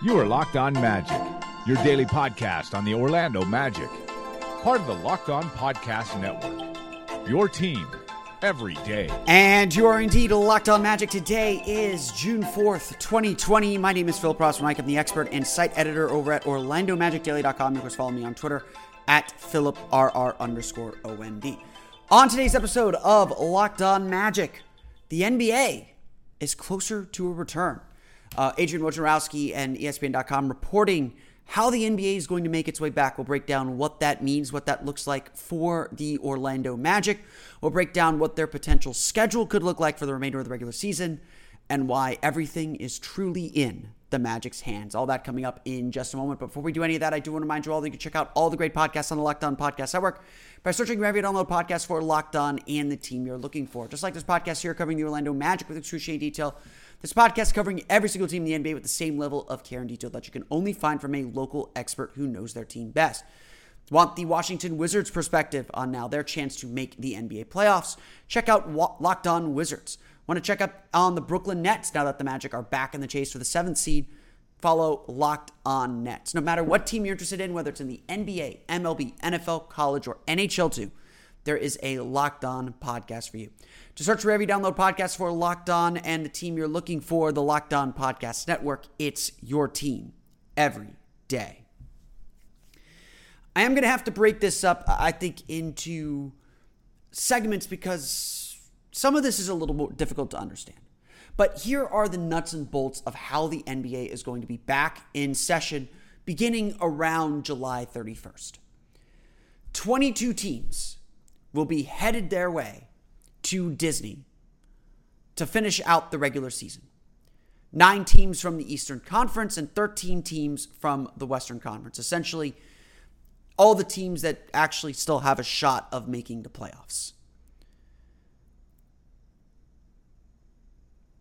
You are Locked On Magic, your daily podcast on the Orlando Magic, part of the Locked On Podcast Network. Your team every day. And you are indeed locked on magic. Today is June 4th, 2020. My name is Philip Rossman. I'm the expert and site editor over at OrlandoMagicDaily.com. You can follow me on Twitter at PhilipRR underscore OMD. On today's episode of Locked On Magic, the NBA is closer to a return. Uh, Adrian Wojnarowski and ESPN.com reporting how the NBA is going to make its way back. We'll break down what that means, what that looks like for the Orlando Magic. We'll break down what their potential schedule could look like for the remainder of the regular season and why everything is truly in the Magic's hands. All that coming up in just a moment. Before we do any of that, I do want to remind you all that you can check out all the great podcasts on the Locked On Podcast Network by searching wherever you download podcasts for Locked On and the team you're looking for. Just like this podcast here covering the Orlando Magic with excruciating detail. This podcast covering every single team in the NBA with the same level of care and detail that you can only find from a local expert who knows their team best. Want the Washington Wizards perspective on now their chance to make the NBA playoffs? Check out Locked On Wizards. Want to check up on the Brooklyn Nets now that the Magic are back in the chase for the seventh seed? Follow Locked On Nets. No matter what team you're interested in, whether it's in the NBA, MLB, NFL, college, or NHL too, there is a Locked On podcast for you. To search wherever you download podcasts for Locked On and the team you're looking for, the Locked On Podcast Network. It's your team every day. I am going to have to break this up, I think, into segments because some of this is a little more difficult to understand. But here are the nuts and bolts of how the NBA is going to be back in session beginning around July 31st. 22 teams will be headed their way to Disney to finish out the regular season. Nine teams from the Eastern Conference and 13 teams from the Western Conference. Essentially, all the teams that actually still have a shot of making the playoffs.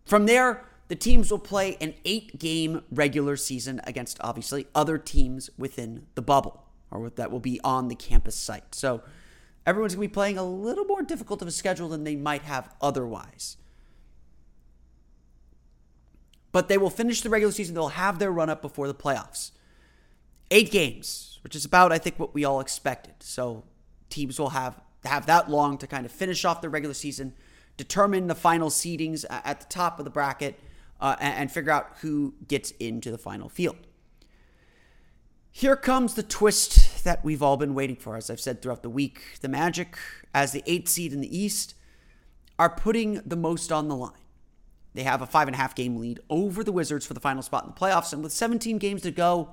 From there, the teams will play an eight game regular season against obviously other teams within the bubble or that will be on the campus site. So, everyone's going to be playing a little more difficult of a schedule than they might have otherwise. But they will finish the regular season. They'll have their run up before the playoffs. Eight games, which is about, I think, what we all expected. So teams will have have that long to kind of finish off the regular season, determine the final seedings at the top of the bracket, uh, and, and figure out who gets into the final field. Here comes the twist that we've all been waiting for. As I've said throughout the week, the Magic, as the eighth seed in the East, are putting the most on the line. They have a five and a half game lead over the Wizards for the final spot in the playoffs, and with 17 games to go,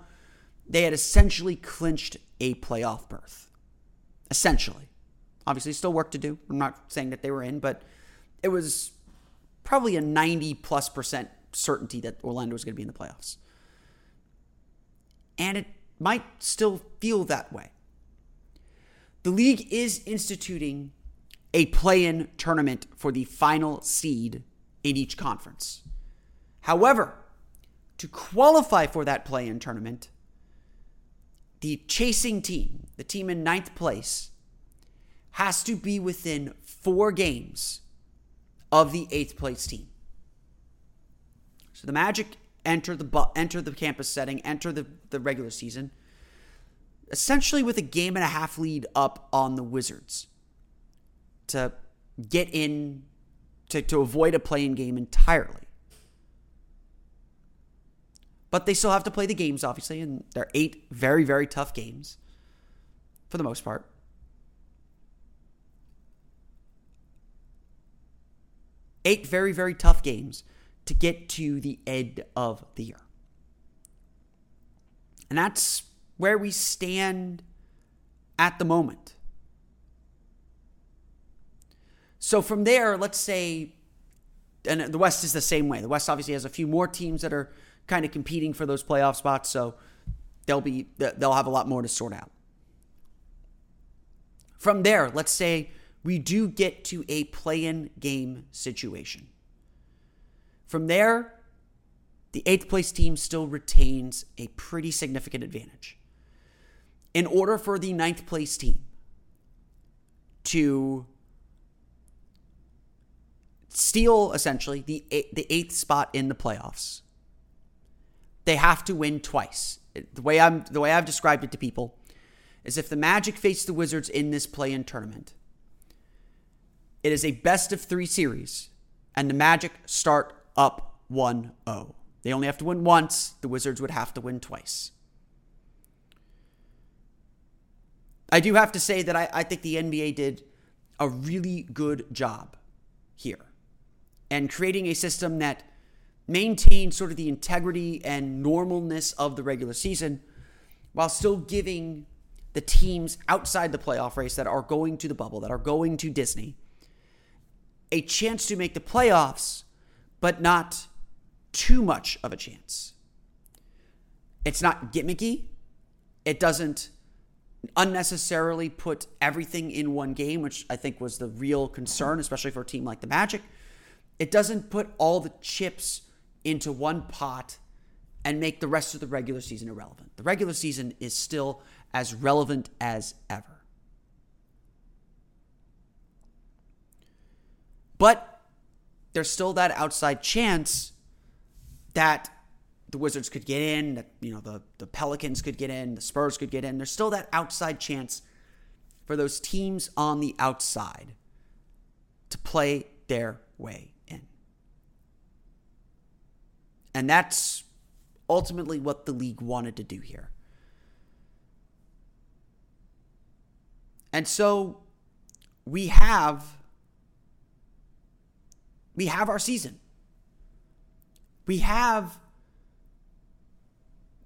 they had essentially clinched a playoff berth. Essentially. Obviously, still work to do. I'm not saying that they were in, but it was probably a 90 plus percent certainty that Orlando was going to be in the playoffs. and it might still feel that way. The league is instituting a play in tournament for the final seed in each conference. However, to qualify for that play in tournament, the chasing team, the team in ninth place, has to be within four games of the eighth place team. So the Magic enter the bu- enter the campus setting, enter the, the regular season, essentially with a game and a half lead up on the Wizards to get in to, to avoid a play-in game entirely. But they still have to play the games, obviously, and they're eight very, very tough games for the most part. Eight very, very tough games to get to the end of the year. And that's where we stand at the moment. So from there, let's say, and the West is the same way. The West obviously has a few more teams that are kind of competing for those playoff spots, so they'll be they'll have a lot more to sort out. From there, let's say we do get to a play-in game situation. From there, the eighth place team still retains a pretty significant advantage. In order for the ninth place team to steal essentially the the eighth spot in the playoffs. They have to win twice. The way I'm the way I've described it to people is if the Magic face the Wizards in this play-in tournament, it is a best of 3 series and the Magic start up 1-0. They only have to win once, the Wizards would have to win twice. I do have to say that I, I think the NBA did a really good job here and creating a system that maintains sort of the integrity and normalness of the regular season while still giving the teams outside the playoff race that are going to the bubble, that are going to Disney, a chance to make the playoffs, but not too much of a chance. It's not gimmicky. It doesn't unnecessarily put everything in one game, which I think was the real concern, especially for a team like the Magic. It doesn't put all the chips into one pot and make the rest of the regular season irrelevant. The regular season is still as relevant as ever. But there's still that outside chance that the Wizards could get in, that you know the, the Pelicans could get in, the Spurs could get in. There's still that outside chance for those teams on the outside to play their way in. and that's ultimately what the league wanted to do here. And so we have we have our season. We have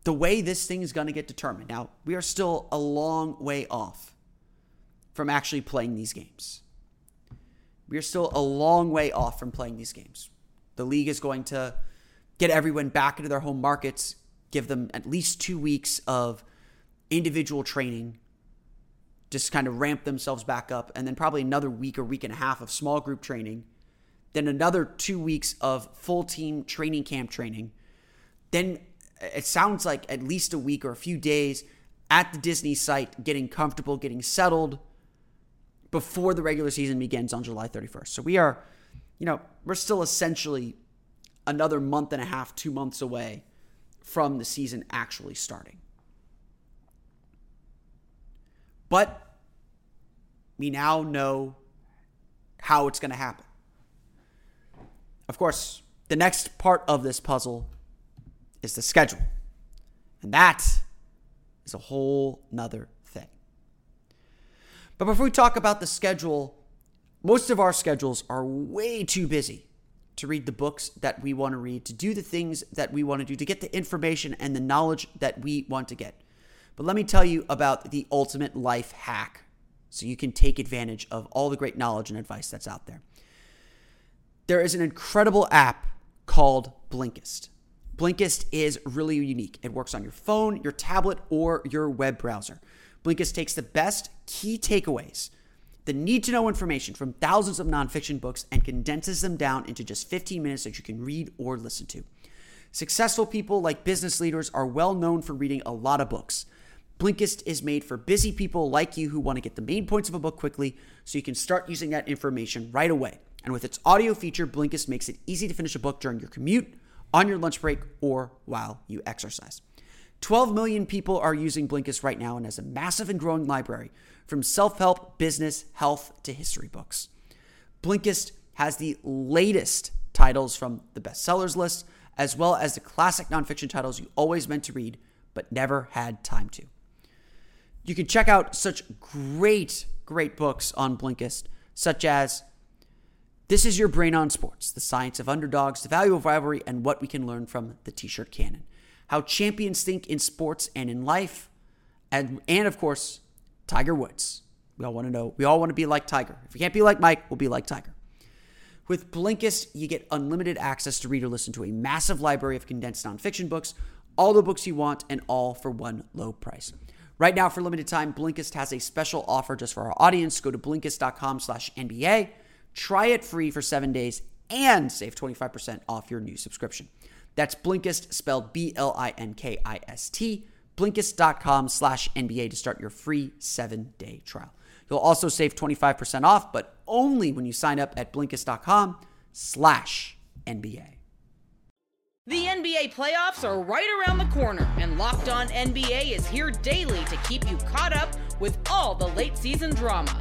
the way this thing is going to get determined. Now, we are still a long way off from actually playing these games. We are still a long way off from playing these games. The league is going to get everyone back into their home markets, give them at least two weeks of individual training, just kind of ramp themselves back up, and then probably another week or week and a half of small group training, then another two weeks of full team training camp training. Then it sounds like at least a week or a few days at the Disney site, getting comfortable, getting settled before the regular season begins on July 31st. So we are, you know, we're still essentially another month and a half, two months away from the season actually starting. But we now know how it's going to happen. Of course, the next part of this puzzle is the schedule. And that is a whole nother thing. But before we talk about the schedule, most of our schedules are way too busy to read the books that we want to read, to do the things that we want to do, to get the information and the knowledge that we want to get. But let me tell you about the ultimate life hack so you can take advantage of all the great knowledge and advice that's out there. There is an incredible app called Blinkist. Blinkist is really unique. It works on your phone, your tablet, or your web browser. Blinkist takes the best key takeaways, the need to know information from thousands of nonfiction books, and condenses them down into just 15 minutes that you can read or listen to. Successful people like business leaders are well known for reading a lot of books. Blinkist is made for busy people like you who want to get the main points of a book quickly so you can start using that information right away. And with its audio feature, Blinkist makes it easy to finish a book during your commute, on your lunch break, or while you exercise. 12 million people are using Blinkist right now and has a massive and growing library from self help, business, health to history books. Blinkist has the latest titles from the bestsellers list, as well as the classic nonfiction titles you always meant to read but never had time to. You can check out such great, great books on Blinkist, such as This is Your Brain on Sports The Science of Underdogs, The Value of Rivalry, and What We Can Learn from the T shirt Cannon. How Champions Think in Sports and in Life, and, and of course, Tiger Woods. We all want to know, we all want to be like Tiger. If we can't be like Mike, we'll be like Tiger. With Blinkist, you get unlimited access to read or listen to a massive library of condensed nonfiction books, all the books you want, and all for one low price. Right now, for limited time, Blinkist has a special offer just for our audience. Go to Blinkist.com slash NBA, try it free for seven days, and save 25% off your new subscription. That's Blinkist, spelled B-L-I-N-K-I-S-T, Blinkist.com slash NBA to start your free seven-day trial. You'll also save 25% off, but only when you sign up at Blinkist.com slash NBA. The NBA playoffs are right around the corner, and Locked On NBA is here daily to keep you caught up with all the late season drama.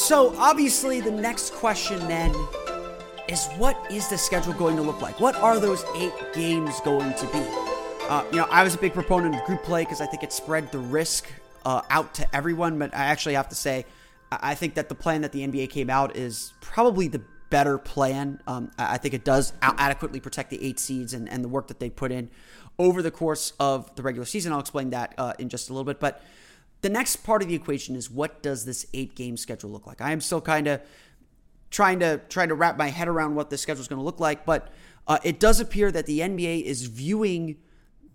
So, obviously, the next question then is what is the schedule going to look like? What are those eight games going to be? Uh, you know, I was a big proponent of group play because I think it spread the risk uh, out to everyone, but I actually have to say, I think that the plan that the NBA came out is probably the better plan. Um, I think it does adequately protect the eight seeds and, and the work that they put in over the course of the regular season. I'll explain that uh, in just a little bit. But the next part of the equation is what does this eight game schedule look like? I am still kind of trying to trying to wrap my head around what the schedule is going to look like, but uh, it does appear that the NBA is viewing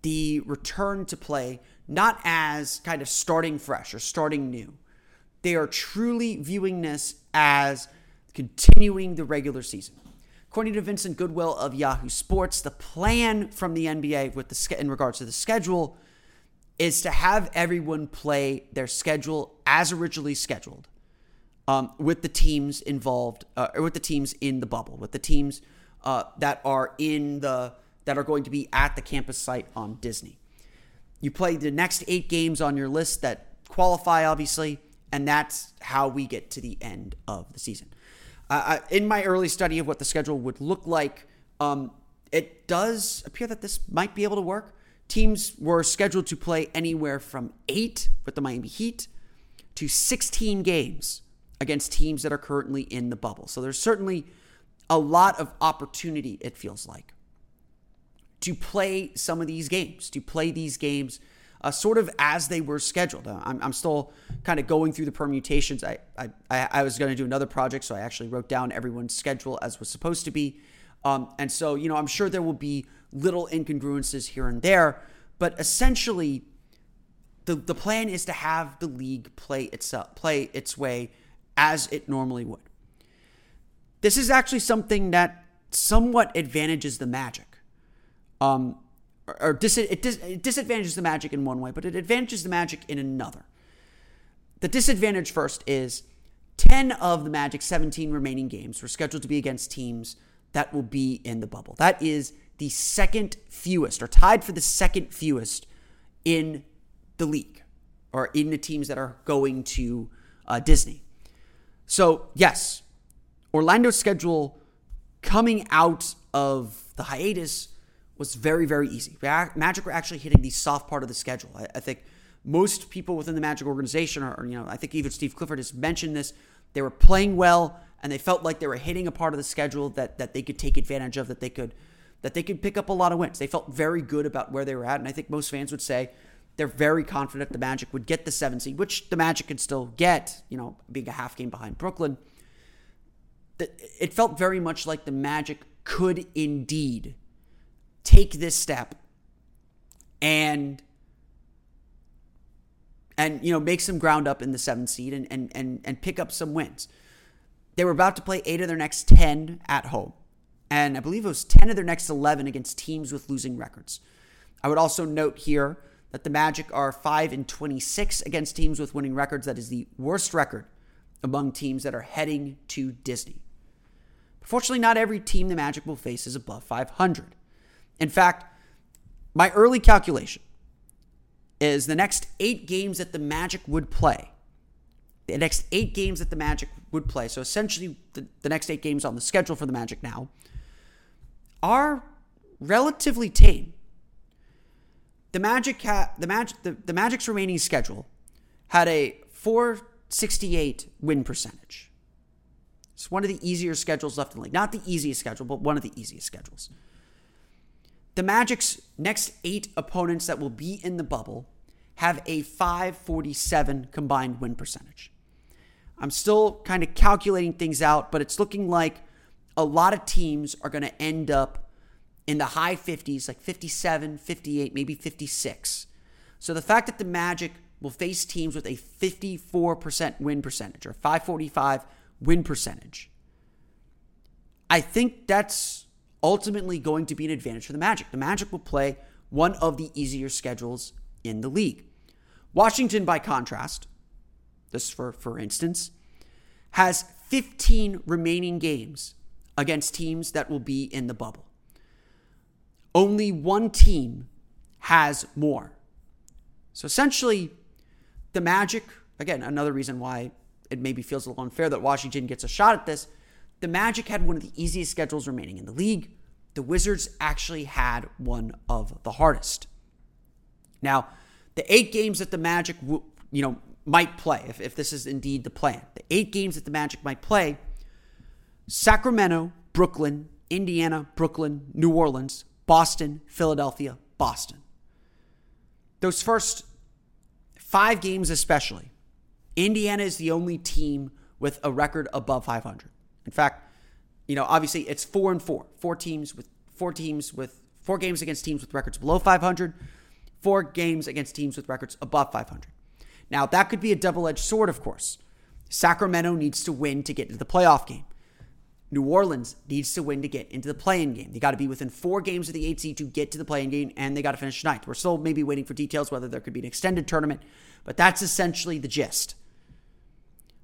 the return to play not as kind of starting fresh or starting new they are truly viewing this as continuing the regular season. According to Vincent Goodwill of Yahoo Sports, the plan from the NBA with the in regards to the schedule is to have everyone play their schedule as originally scheduled, um, with the teams involved, uh, or with the teams in the bubble, with the teams uh, that are in the that are going to be at the campus site on Disney. You play the next eight games on your list that qualify, obviously. And that's how we get to the end of the season. Uh, in my early study of what the schedule would look like, um, it does appear that this might be able to work. Teams were scheduled to play anywhere from eight with the Miami Heat to 16 games against teams that are currently in the bubble. So there's certainly a lot of opportunity, it feels like, to play some of these games, to play these games uh, sort of as they were scheduled. Uh, I'm, I'm still kind of going through the permutations. I, I, I was going to do another project, so I actually wrote down everyone's schedule as was supposed to be. Um, and so, you know, I'm sure there will be little incongruences here and there, but essentially, the, the plan is to have the league play itself, play its way as it normally would. This is actually something that somewhat advantages the Magic. Um, or dis- it, dis- it disadvantages the Magic in one way, but it advantages the Magic in another. The disadvantage first is 10 of the Magic's 17 remaining games were scheduled to be against teams that will be in the bubble. That is the second fewest, or tied for the second fewest in the league, or in the teams that are going to uh, Disney. So, yes, Orlando's schedule coming out of the hiatus was very, very easy. Magic were actually hitting the soft part of the schedule. I, I think most people within the Magic organization, are, you know, I think even Steve Clifford has mentioned this. They were playing well, and they felt like they were hitting a part of the schedule that that they could take advantage of, that they could that they could pick up a lot of wins. They felt very good about where they were at, and I think most fans would say they're very confident the Magic would get the seven seed, which the Magic could still get, you know, being a half game behind Brooklyn. It felt very much like the Magic could indeed take this step and and you know make some ground up in the seventh seed and and and, and pick up some wins. They were about to play eight of their next ten at home, and I believe it was ten of their next eleven against teams with losing records. I would also note here that the Magic are five and twenty six against teams with winning records. That is the worst record among teams that are heading to Disney. Fortunately, not every team the Magic will face is above 500. In fact, my early calculation is the next eight games that the Magic would play, the next eight games that the Magic would play, so essentially the, the next eight games on the schedule for the Magic now, are relatively tame. The Magic ha- the Magic the, the Magic's remaining schedule had a 468 win percentage. It's one of the easier schedules left in the league. Not the easiest schedule, but one of the easiest schedules. The Magic's next eight opponents that will be in the bubble have a 547 combined win percentage. I'm still kind of calculating things out, but it's looking like a lot of teams are going to end up in the high 50s, like 57, 58, maybe 56. So the fact that the Magic will face teams with a 54% win percentage or 545 win percentage, I think that's ultimately going to be an advantage for the Magic. The Magic will play one of the easier schedules in the league. Washington, by contrast, this for for instance, has 15 remaining games against teams that will be in the bubble. Only one team has more. So essentially, the Magic, again, another reason why it maybe feels a little unfair that Washington gets a shot at this. The Magic had one of the easiest schedules remaining in the league the Wizards actually had one of the hardest. Now, the eight games that the Magic, you know, might play, if, if this is indeed the plan, the eight games that the Magic might play Sacramento, Brooklyn, Indiana, Brooklyn, New Orleans, Boston, Philadelphia, Boston. Those first five games, especially, Indiana is the only team with a record above 500. In fact, you know, obviously it's four and four, four teams with four teams with four games against teams with records below 500, four games against teams with records above 500. Now, that could be a double edged sword, of course. Sacramento needs to win to get into the playoff game. New Orleans needs to win to get into the play-in game. They got to be within four games of the eight seed to get to the play-in game, and they got to finish tonight. We're still maybe waiting for details whether there could be an extended tournament, but that's essentially the gist.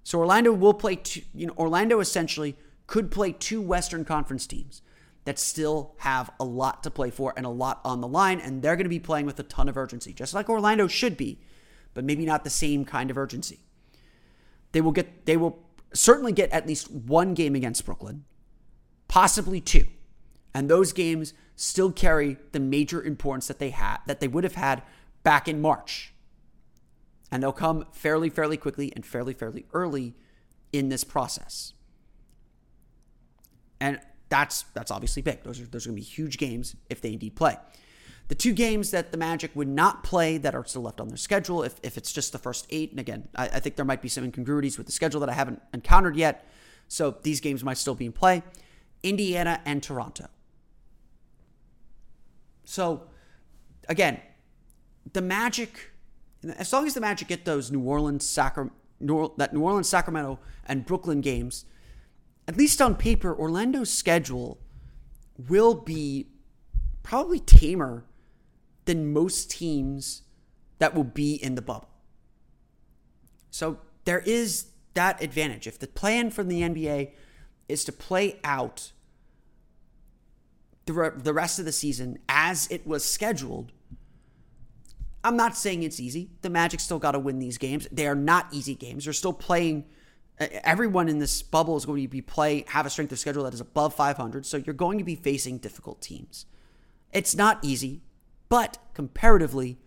So Orlando will play. Two, you know, Orlando essentially could play two Western Conference teams that still have a lot to play for and a lot on the line, and they're going to be playing with a ton of urgency, just like Orlando should be, but maybe not the same kind of urgency. They will get they will certainly get at least one game against Brooklyn, possibly two. And those games still carry the major importance that they had that they would have had back in March. And they'll come fairly, fairly quickly and fairly, fairly early in this process. And that's that's obviously big. Those are those are going to be huge games if they indeed play. The two games that the Magic would not play that are still left on their schedule, if, if it's just the first eight, and again, I, I think there might be some incongruities with the schedule that I haven't encountered yet. So these games might still be in play. Indiana and Toronto. So again, the Magic, as long as the Magic get those New Orleans, Sacra, New, that New Orleans, Sacramento, and Brooklyn games at least on paper, Orlando's schedule will be probably tamer than most teams that will be in the bubble. So there is that advantage. If the plan from the NBA is to play out the, the rest of the season as it was scheduled, I'm not saying it's easy. The Magic still got to win these games. They are not easy games. They're still playing Everyone in this bubble is going to be play have a strength of schedule that is above 500, so you're going to be facing difficult teams. It's not easy, but comparatively,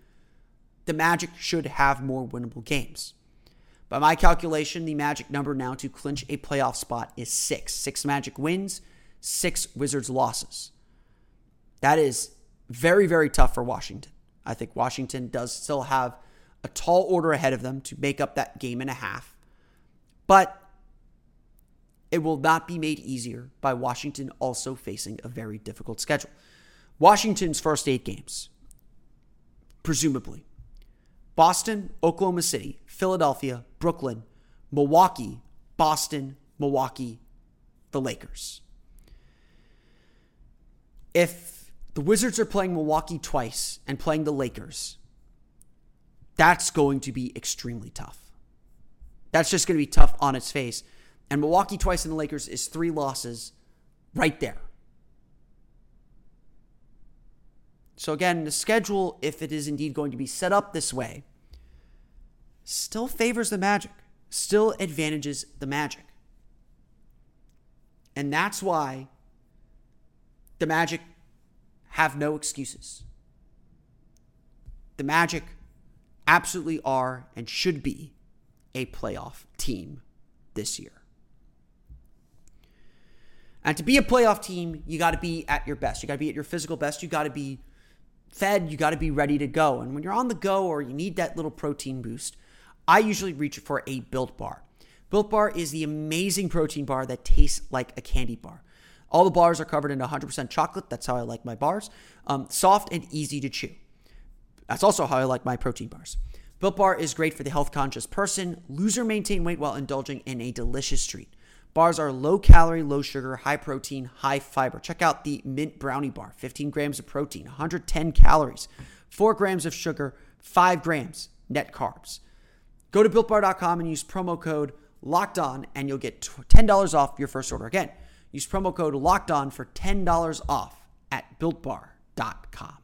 the Magic should have more winnable games. By my calculation, the Magic number now to clinch a playoff spot is six. Six Magic wins, six Wizards losses. That is very, very tough for Washington. I think Washington does still have a tall order ahead of them to make up that game and a half. But it will not be made easier by Washington also facing a very difficult schedule. Washington's first eight games, presumably Boston, Oklahoma City, Philadelphia, Brooklyn, Milwaukee, Boston, Milwaukee, the Lakers. If the Wizards are playing Milwaukee twice and playing the Lakers, that's going to be extremely tough. That's just going to be tough on its face. And Milwaukee twice and the Lakers is three losses right there. So, again, the schedule, if it is indeed going to be set up this way, still favors the Magic, still advantages the Magic. And that's why the Magic have no excuses. The Magic absolutely are and should be a playoff team this year. And to be a playoff team, you got to be at your best. You got to be at your physical best. You got to be fed. You got to be ready to go. And when you're on the go or you need that little protein boost, I usually reach for a Built Bar. Built Bar is the amazing protein bar that tastes like a candy bar. All the bars are covered in 100% chocolate. That's how I like my bars. Um, soft and easy to chew. That's also how I like my protein bars. Built Bar is great for the health conscious person. Lose or maintain weight while indulging in a delicious treat. Bars are low calorie, low sugar, high protein, high fiber. Check out the Mint Brownie Bar 15 grams of protein, 110 calories, 4 grams of sugar, 5 grams net carbs. Go to builtbar.com and use promo code locked on, and you'll get $10 off your first order. Again, use promo code locked on for $10 off at builtbar.com.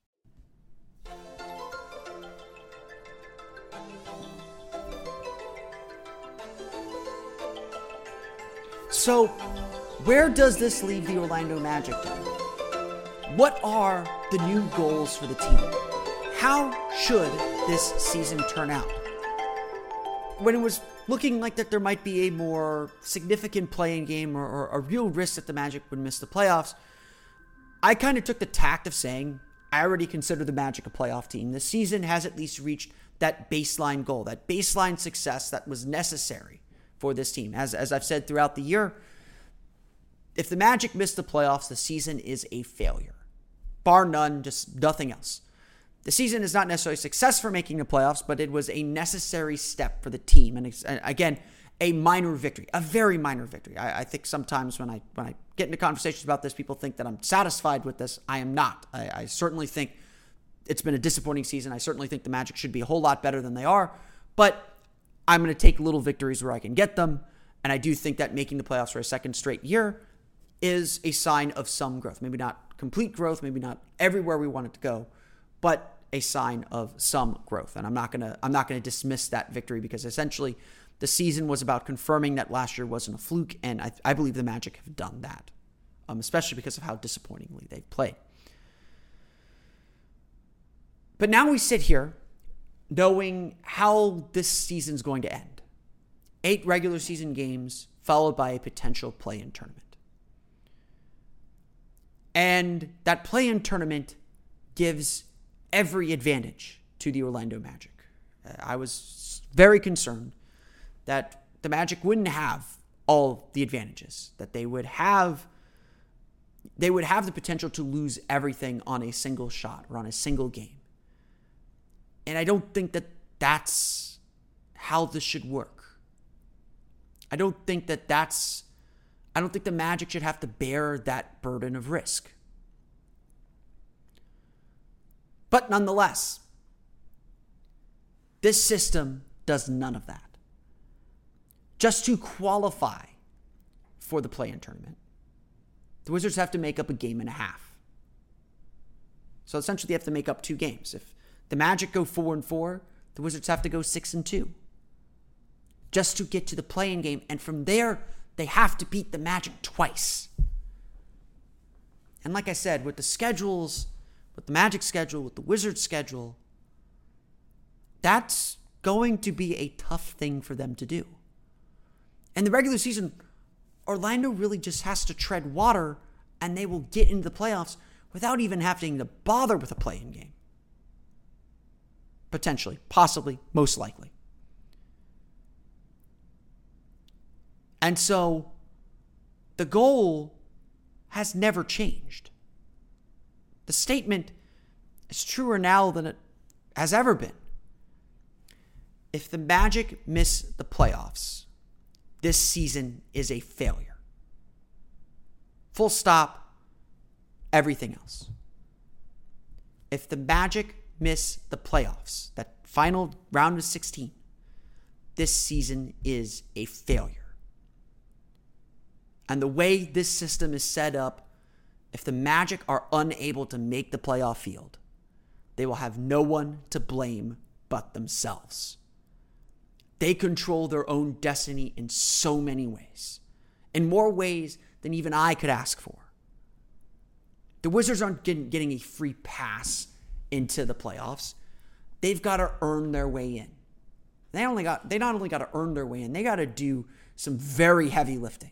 So, where does this leave the Orlando Magic? What are the new goals for the team? How should this season turn out? When it was looking like that there might be a more significant play-in game or, or a real risk that the Magic would miss the playoffs, I kind of took the tact of saying, I already consider the Magic a playoff team. The season has at least reached that baseline goal, that baseline success that was necessary for this team. As, as I've said throughout the year, if the Magic miss the playoffs, the season is a failure. Bar none, just nothing else. The season is not necessarily a success for making the playoffs, but it was a necessary step for the team. And again, a minor victory, a very minor victory. I, I, think sometimes when I when I get into conversations about this, people think that I'm satisfied with this. I am not. I, I certainly think it's been a disappointing season. I certainly think the Magic should be a whole lot better than they are. But I'm going to take little victories where I can get them. And I do think that making the playoffs for a second straight year is a sign of some growth. Maybe not complete growth, maybe not everywhere we want it to go, but a sign of some growth. And I'm not going to I'm not going to dismiss that victory because essentially the season was about confirming that last year wasn't a fluke, and I, I believe the Magic have done that, um, especially because of how disappointingly they've played. But now we sit here knowing how this season's going to end. Eight regular season games, followed by a potential play in tournament. And that play in tournament gives every advantage to the Orlando Magic. Uh, I was very concerned that the Magic wouldn't have all the advantages, that they would have they would have the potential to lose everything on a single shot or on a single game. And I don't think that that's how this should work. I don't think that that's I don't think the Magic should have to bear that burden of risk. But nonetheless, this system does none of that. Just to qualify for the play in tournament, the Wizards have to make up a game and a half. So essentially, they have to make up two games. If the Magic go four and four, the Wizards have to go six and two just to get to the play in game. And from there, they have to beat the Magic twice. And like I said, with the schedules, with the Magic schedule, with the Wizards schedule, that's going to be a tough thing for them to do. In the regular season, Orlando really just has to tread water and they will get into the playoffs without even having to bother with a play in game. Potentially, possibly, most likely. And so the goal has never changed. The statement is truer now than it has ever been. If the Magic miss the playoffs, this season is a failure. Full stop, everything else. If the Magic miss the playoffs, that final round of 16, this season is a failure. And the way this system is set up, if the Magic are unable to make the playoff field, they will have no one to blame but themselves. They control their own destiny in so many ways, in more ways than even I could ask for. The Wizards aren't getting, getting a free pass into the playoffs. They've got to earn their way in. They only got they not only got to earn their way in, they got to do some very heavy lifting.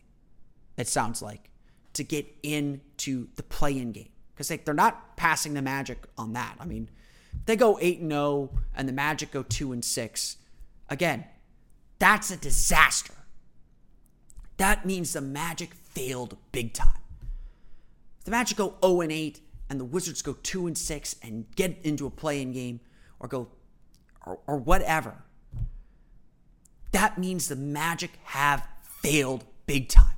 It sounds like to get into the play-in game because they, they're not passing the Magic on that. I mean, they go eight and zero, and the Magic go two and six. Again, that's a disaster. That means the Magic failed big time. If the Magic go 0 and 8 and the Wizards go 2 and 6 and get into a play-in game or go or, or whatever, that means the Magic have failed big time.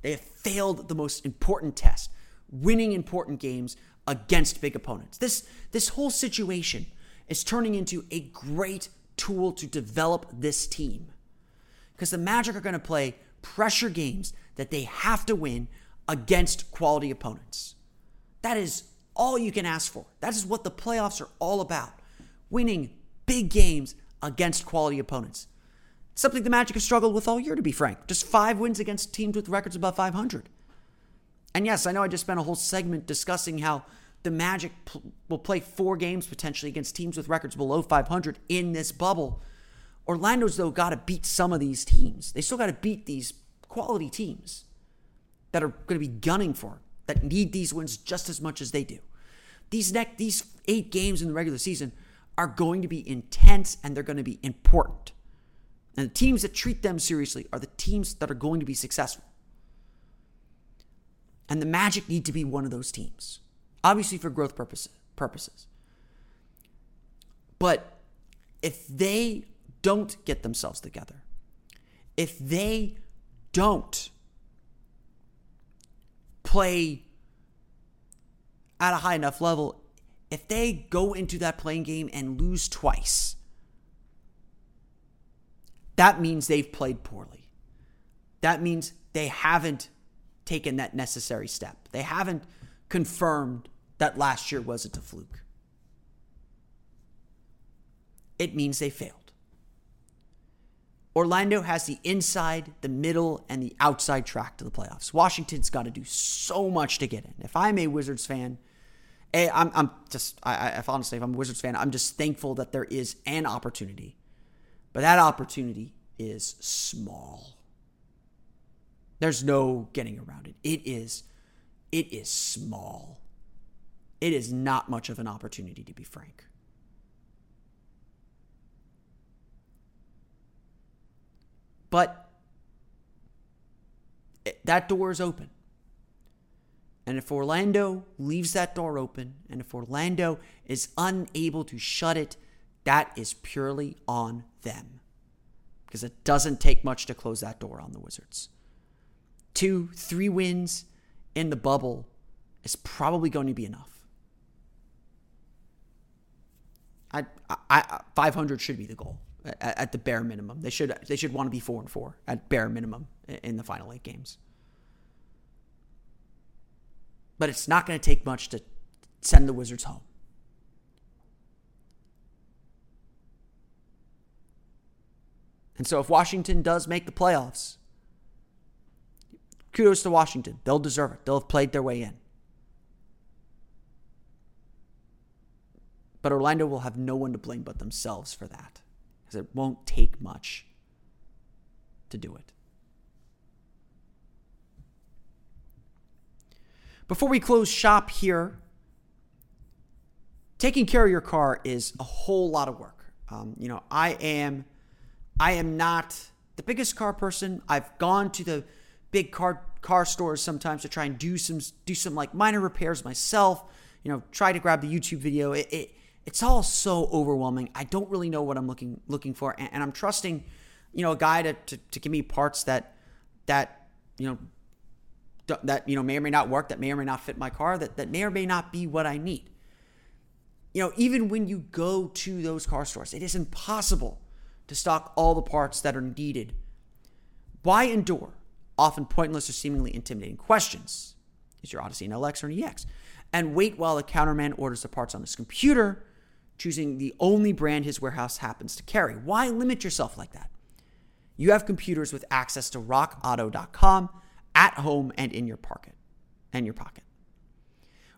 They have failed the most important test, winning important games against big opponents. This this whole situation is turning into a great tool to develop this team because the Magic are going to play pressure games that they have to win against quality opponents. That is all you can ask for. That is what the playoffs are all about winning big games against quality opponents. Something the Magic have struggled with all year, to be frank. Just five wins against teams with records above 500. And yes, I know I just spent a whole segment discussing how the Magic pl- will play four games potentially against teams with records below 500 in this bubble. Orlando's, though, got to beat some of these teams. They still got to beat these quality teams that are going to be gunning for that need these wins just as much as they do. These next, these eight games in the regular season are going to be intense and they're going to be important. And the teams that treat them seriously are the teams that are going to be successful. And the Magic need to be one of those teams, obviously for growth purposes. purposes. But if they don't get themselves together, if they don't play at a high enough level, if they go into that play-in game and lose twice, that means they've played poorly. That means they haven't taken that necessary step. They haven't confirmed that last year wasn't a fluke. It means they failed. Orlando has the inside, the middle, and the outside track to the playoffs. Washington's got to do so much to get in. If I'm a Wizards fan, I'm, I'm just, I, I, if honestly, if I'm a Wizards fan, I'm just thankful that there is an opportunity. But that opportunity is small. There's no getting around it. It is, it is small. It is not much of an opportunity, to be frank. But that door is open. And if Orlando leaves that door open, and if Orlando is unable to shut it, that is purely on them. because it doesn't take much to close that door on the Wizards. Two, three wins in the bubble is probably going to be enough. I, I, I 500 should be the goal at, at, the bare minimum. They should they should want to be four and four at bare minimum in the final eight games. But it's not going to take much to send the Wizards home. And so if Washington does make the playoffs, kudos to Washington. They'll deserve it. They'll have played their way in. But Orlando will have no one to blame but themselves for that because it won't take much to do it. Before we close shop here, taking care of your car is a whole lot of work. Um, you know, I am, I am not the biggest car person. I've gone to the big car car stores sometimes to try and do some do some like minor repairs myself. You know, try to grab the YouTube video. It, it it's all so overwhelming. I don't really know what I'm looking looking for, and, and I'm trusting, you know, a guy to, to, to give me parts that that you know that you know may or may not work, that may or may not fit my car, that that may or may not be what I need. You know, even when you go to those car stores, it is impossible to stock all the parts that are needed. Why endure often pointless or seemingly intimidating questions? Is your Odyssey an LX or an EX? And wait while the counterman orders the parts on his computer choosing the only brand his warehouse happens to carry. Why limit yourself like that? You have computers with access to rockauto.com at home and in your pocket. And your pocket.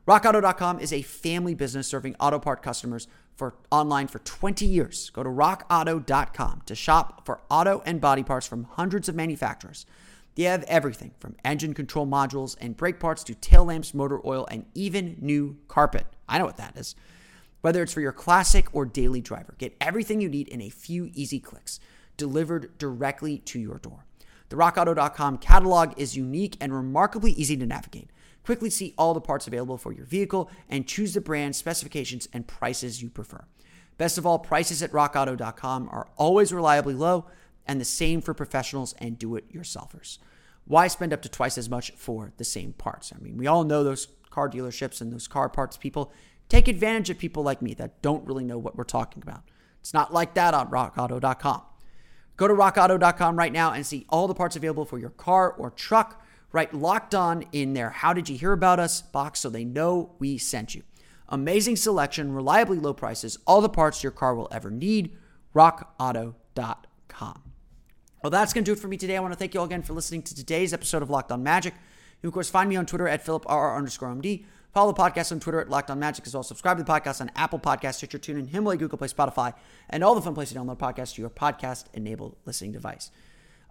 RockAuto.com is a family business serving auto part customers for online for 20 years. Go to rockauto.com to shop for auto and body parts from hundreds of manufacturers. They have everything from engine control modules and brake parts to tail lamps, motor oil, and even new carpet. I know what that is. Whether it's for your classic or daily driver, get everything you need in a few easy clicks, delivered directly to your door. The rockauto.com catalog is unique and remarkably easy to navigate. Quickly see all the parts available for your vehicle and choose the brand, specifications, and prices you prefer. Best of all, prices at rockauto.com are always reliably low and the same for professionals and do it yourselfers. Why spend up to twice as much for the same parts? I mean, we all know those car dealerships and those car parts people Take advantage of people like me that don't really know what we're talking about. It's not like that on rockauto.com. Go to rockauto.com right now and see all the parts available for your car or truck. Write locked on in there. How did you hear about us box so they know we sent you. Amazing selection, reliably low prices, all the parts your car will ever need. rockauto.com. Well, that's going to do it for me today. I want to thank you all again for listening to today's episode of Locked On Magic. You, of course, find me on Twitter at PhilipRR underscore OMD. Follow the podcast on Twitter at Locked On Magic as well. Subscribe to the podcast on Apple Podcasts, Stitcher, TuneIn, Himalaya, Google Play, Spotify, and all the fun places to download podcasts to your podcast-enabled listening device.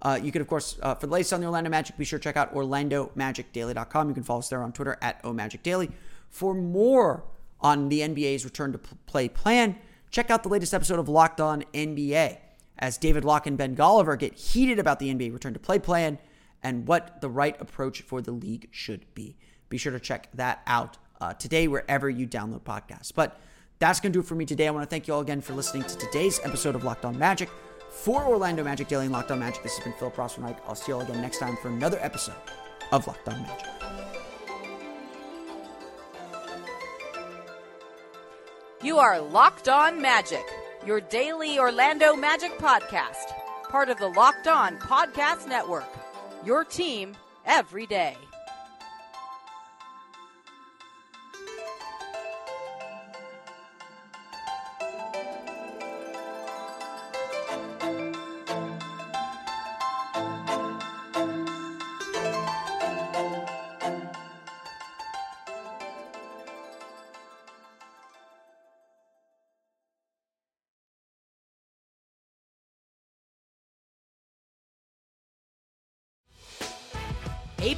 Uh, you can, of course, uh, for the latest on the Orlando Magic, be sure to check out OrlandoMagicDaily.com. You can follow us there on Twitter at OMagicDaily. For more on the NBA's return to play plan, check out the latest episode of Locked On NBA as David Locke and Ben Golliver get heated about the NBA return to play plan and what the right approach for the league should be. Be sure to check that out uh, today, wherever you download podcasts. But that's going to do it for me today. I want to thank you all again for listening to today's episode of Locked On Magic. For Orlando Magic Daily and Locked On Magic, this has been Philip Rossman-Reich. I'll see you all again next time for another episode of Locked On Magic. You are Locked On Magic, your daily Orlando Magic podcast, part of the Locked On Podcast Network. Your team every day.